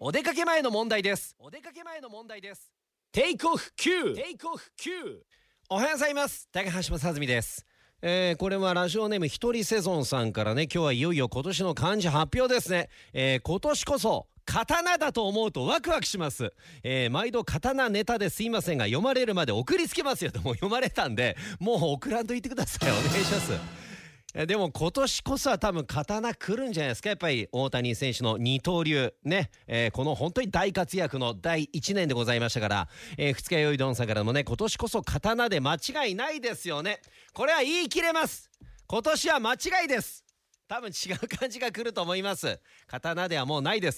お出かけ前の問題です。お出かけ前の問題です。テイクオフ Q テイクオフ Q おはようございます。高橋正澄です。えー、これはラジオネームひとりセゾンさんからね今日はいよいよ今年の漢字発表ですね、えー、今年こそ刀だと思うとワクワクします、えー、毎度刀ネタですいませんが読まれるまで送りつけますよ。ともう読まれたんでもう送らんといてください。お願いします。でも今年こそは多分刀来るんじゃないですか。やっぱり大谷選手の二刀流ね、えー、この本当に大活躍の第1年でございましたから、えー、二日酔いどんさんからもね今年こそ刀で間違いないですよね。これは言い切れます。今年は間違いです。多分違う感じが来ると思います。刀ではもうないです。